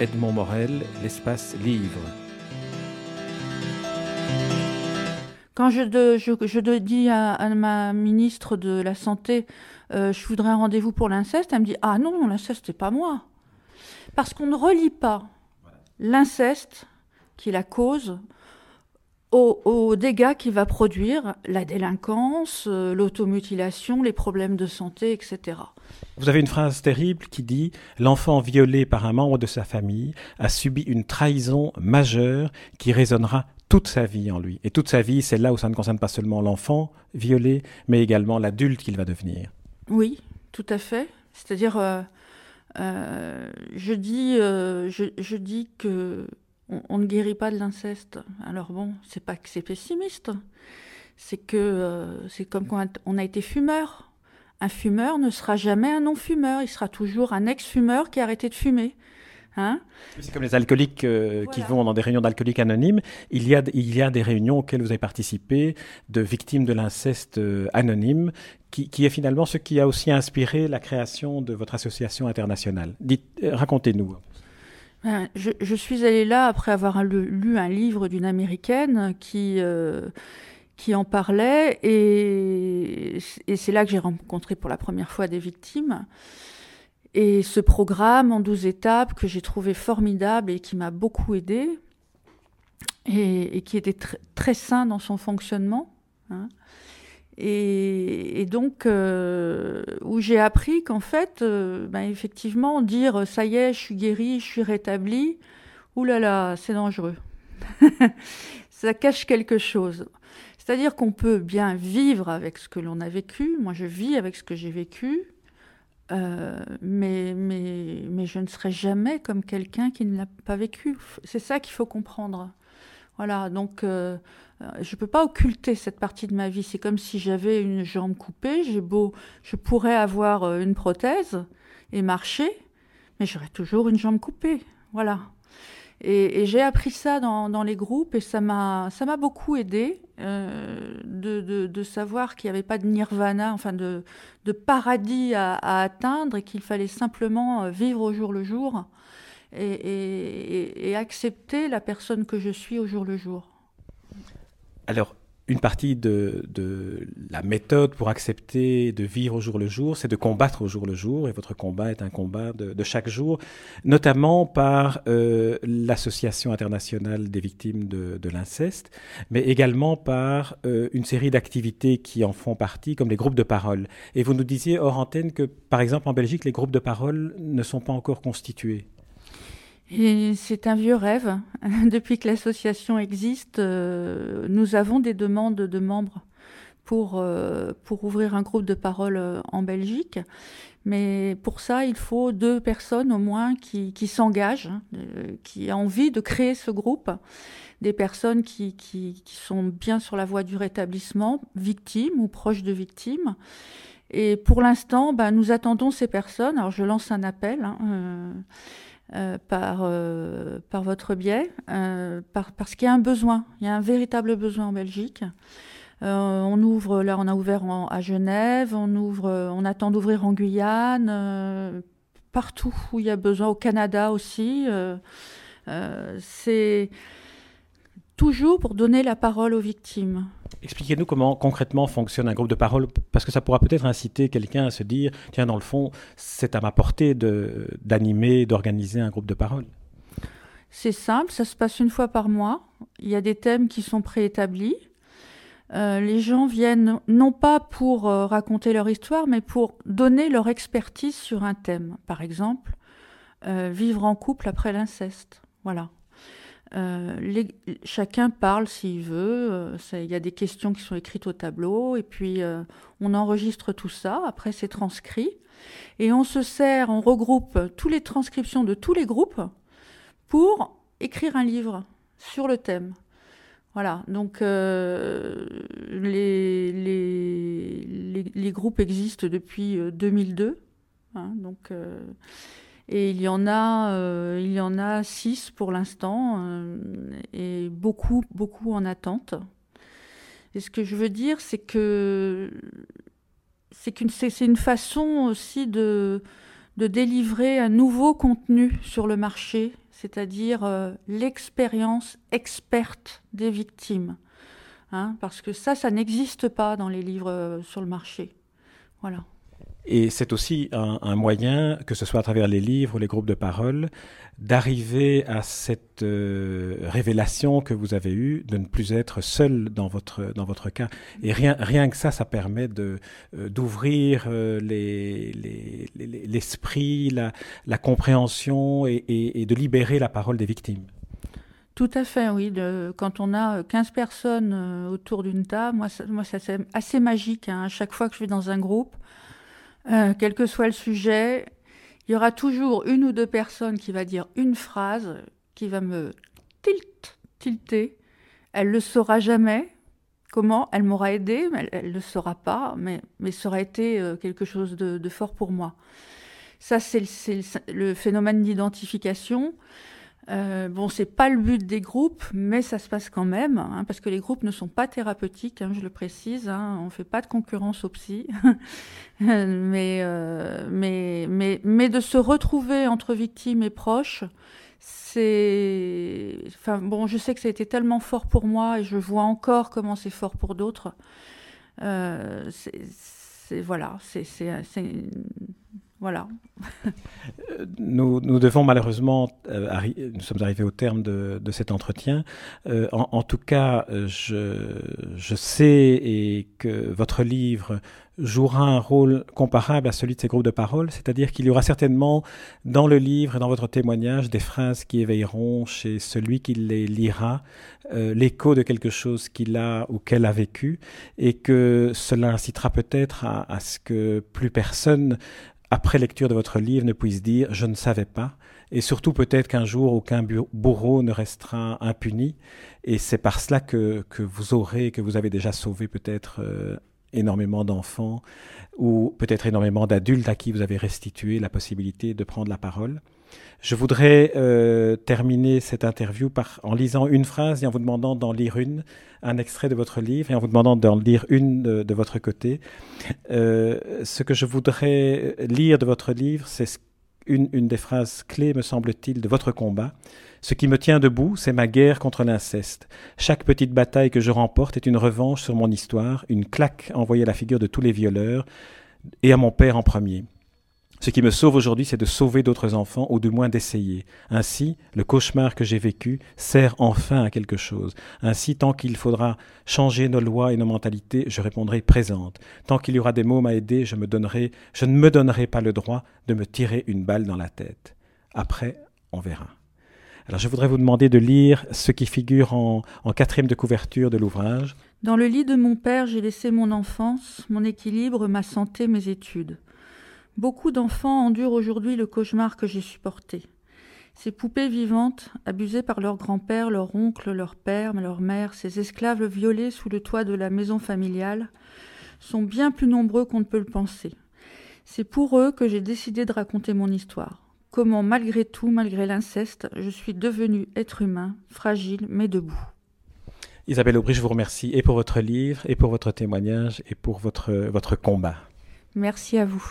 Edmond Morel, l'espace livre. Quand je, je, dis à, ma ministre de la Santé, euh, je voudrais un rendez-vous pour l'inceste, elle me dit Ah non, l'inceste, c'est pas moi. Parce qu'on ne relie pas l'inceste, qui est la cause, aux, dégâts qu'il va produire, la délinquance, euh, l'automutilation, les problèmes de santé, etc. Vous avez une phrase terrible qui dit L'enfant violé par un membre de sa famille a subi une trahison majeure qui résonnera toute sa vie en lui. Et toute sa vie, c'est là où ça ne concerne pas seulement l'enfant violé, mais également l'adulte qu'il va devenir. Oui, tout à fait. C'est-à-dire, euh, euh, je, dis, je, je, dis que on, ne guérit pas de l'inceste. Alors bon, c'est pas que c'est pessimiste, c'est que euh, c'est comme quand on a été fumeur. Un fumeur ne sera jamais un non-fumeur, il sera toujours un ex-fumeur qui a arrêté de fumer. Hein? C'est comme les alcooliques euh, qui vont dans des réunions d'alcooliques anonymes. Il y, a, il y a des réunions auxquelles vous avez participé de victimes de l'inceste euh, anonyme, qui, qui, est finalement ce qui a aussi inspiré la création de votre association internationale. Dites, racontez-nous. Je, suis allée là après avoir lu, un livre d'une américaine qui, euh, qui en parlait et, c'est là que j'ai rencontré pour la première fois des victimes. Et ce programme en 12 étapes que j'ai trouvé formidable et qui m'a beaucoup aidé et, qui était très sain dans son fonctionnement. Hein. Et, donc, euh, où j'ai appris qu'en fait, euh, ben effectivement, dire ça y est, je suis guéri, je suis rétabli, oulala, là là, c'est dangereux. ça cache quelque chose. C'est-à-dire qu'on peut bien vivre avec ce que l'on a vécu. Moi, je vis avec ce que j'ai vécu, euh, mais, mais, mais je ne serai jamais comme quelqu'un qui ne l'a pas vécu. C'est ça qu'il faut comprendre. Voilà, donc euh, euh, je ne peux pas occulter cette partie de ma vie. C'est comme si j'avais une jambe coupée. J'ai beau, je pourrais avoir euh, une prothèse et marcher, mais j'aurais toujours une jambe coupée. Voilà. Et, j'ai appris ça dans, les groupes et ça m'a, beaucoup aidé de, savoir qu'il n'y avait pas de nirvana, enfin de, paradis à atteindre et qu'il fallait simplement vivre au jour le jour et, accepter la personne que je suis au jour le jour. Alors, une partie de, la méthode pour accepter de vivre au jour le jour, c'est de combattre au jour le jour, et votre combat est un combat de, chaque jour, notamment par euh, l'Association internationale des victimes de, l'inceste, mais également par euh, une série d'activités qui en font partie, comme les groupes de parole. Et vous nous disiez hors antenne que, par exemple, en Belgique, les groupes de parole ne sont pas encore constitués c'est un vieux rêve. Depuis que l'association existe, euh, nous avons des demandes de membres pour, euh, pour ouvrir un groupe de parole euh, en Belgique. Mais pour ça, il faut deux personnes au moins qui, s'engagent, hein, qui ont envie de créer ce groupe. Des personnes qui, qui, sont bien sur la voie du rétablissement, victimes ou proches de victimes. Et pour l'instant, ben, nous attendons ces personnes. Alors je lance un appel. Hein, par, euh, par votre biais, euh, parce qu'il y a un besoin, il y a un véritable besoin en Belgique. on ouvre, là on a ouvert à Genève, on ouvre, on attend d'ouvrir en Guyane, partout où il y a besoin, au Canada aussi. c'est toujours pour donner la parole aux victimes. Expliquez-nous comment concrètement fonctionne un groupe de parole, parce que ça pourra peut-être inciter quelqu'un à se dire, tiens, dans le fond, c'est à ma portée d'animer, d'organiser un groupe de parole. C'est simple, ça se passe une fois par mois. Il y a des thèmes qui sont préétablis. Euh, les gens viennent non pas pour euh, raconter leur histoire, mais pour donner leur expertise sur un thème. Par exemple, euh, vivre en couple après l'inceste. Voilà. Euh, chacun parle s'il veut. Euh, il y a des questions qui sont écrites au tableau et puis euh, on enregistre tout ça. Après, c'est transcrit et on se sert, on regroupe toutes les transcriptions de tous les groupes pour écrire un livre sur le thème. Voilà, donc les, groupes existent depuis 2002. Hein, donc et il y en a, euh, il y en a six pour l'instant, euh, et beaucoup, beaucoup en attente. Et ce que je veux dire, c'est que c'est qu'une, c'est, une façon aussi de, délivrer un nouveau contenu sur le marché. c'est-à-dire euh, l'expérience experte des victimes. Hein, parce que ça, ça n'existe pas dans les livres sur le marché. Voilà. Et c'est aussi un, moyen, que ce soit à travers les livres ou les groupes de parole, d'arriver à cette euh, révélation que vous avez eue, de ne plus être seul dans votre, dans votre cas. Et rien, rien que ça, ça permet de, euh, d'ouvrir euh, l'esprit, la, compréhension et, de libérer la parole des victimes. Tout à fait, oui. Quand on a 15 personnes autour d'une table, moi, ça, moi, c'est assez magique. Hein. À chaque fois que je vais dans un groupe, euh, quel que soit le sujet, il y aura toujours une ou deux personnes qui va dire une phrase qui va me tilt, tilter. Elle le saura jamais. Comment? Elle m'aura aidé, mais elle ne le saura pas, mais, mais ça aura été euh, quelque chose de, fort pour moi. Ça, c'est le, phénomène d'identification. Euh, bon, c'est pas le but des groupes, mais ça se passe quand même, hein, parce que les groupes ne sont pas thérapeutiques, hein, je le précise. Hein, on fait pas de concurrence au psy, mais, euh, mais, mais, mais de se retrouver entre victimes et proches, c'est, enfin bon, je sais que ça a été tellement fort pour moi et je vois encore comment c'est fort pour d'autres. Euh, c'est voilà, c'est voilà. nous, nous, devons malheureusement, euh, nous sommes arrivés au terme de, cet entretien. Euh, en, tout cas, euh, je, sais et que votre livre jouera un rôle comparable à celui de ces groupes de parole, c'est-à-dire qu'il y aura certainement dans le livre et dans votre témoignage des phrases qui éveilleront chez celui qui les lira euh, l'écho de quelque chose qu'il a ou qu'elle a vécu, et que cela incitera peut-être à, ce que plus personne après lecture de votre livre, ne puisse dire je ne savais pas. Et surtout peut-être qu'un jour aucun bourreau ne restera impuni. Et c'est par cela que, que, vous aurez, que vous avez déjà sauvé peut-être euh, énormément d'enfants ou peut-être énormément d'adultes à qui vous avez restitué la possibilité de prendre la parole. Je voudrais euh, terminer cette interview en lisant une phrase et en vous demandant d'en lire une, un extrait de votre livre, et en vous demandant d'en lire une de, votre côté. Euh, ce que je voudrais lire de votre livre, c'est une des phrases clés, me semble-t-il, de votre combat. Ce qui me tient debout, c'est ma guerre contre l'inceste. Chaque petite bataille que je remporte est une revanche sur mon histoire, une claque envoyée à la figure de tous les violeurs, et à mon père en premier. Ce qui me sauve aujourd'hui, c'est de sauver d'autres enfants, ou du moins d'essayer. Ainsi, le cauchemar que j'ai vécu sert enfin à quelque chose. Ainsi, tant qu'il faudra changer nos lois et nos mentalités, je répondrai présente. Tant qu'il y aura des mômes à aider, je, me donnerai, je ne me donnerai pas le droit de me tirer une balle dans la tête. Après, on verra. Alors, je voudrais vous demander de lire ce qui figure en, en quatrième de couverture de l'ouvrage. Dans le lit de mon père, j'ai laissé mon enfance, mon équilibre, ma santé, mes études. Beaucoup d'enfants endurent aujourd'hui le cauchemar que j'ai supporté. Ces poupées vivantes, abusées par leur grand-père, leur oncle, leur père, leur mère, ces esclaves violés sous le toit de la maison familiale, sont bien plus nombreux qu'on ne peut le penser. C'est pour eux que j'ai décidé de raconter mon histoire. Comment, malgré tout, malgré l'inceste, je suis devenu être humain, fragile mais debout. Isabelle Aubry, je vous remercie et pour votre livre, et pour votre témoignage, et pour votre, votre combat. Merci à vous.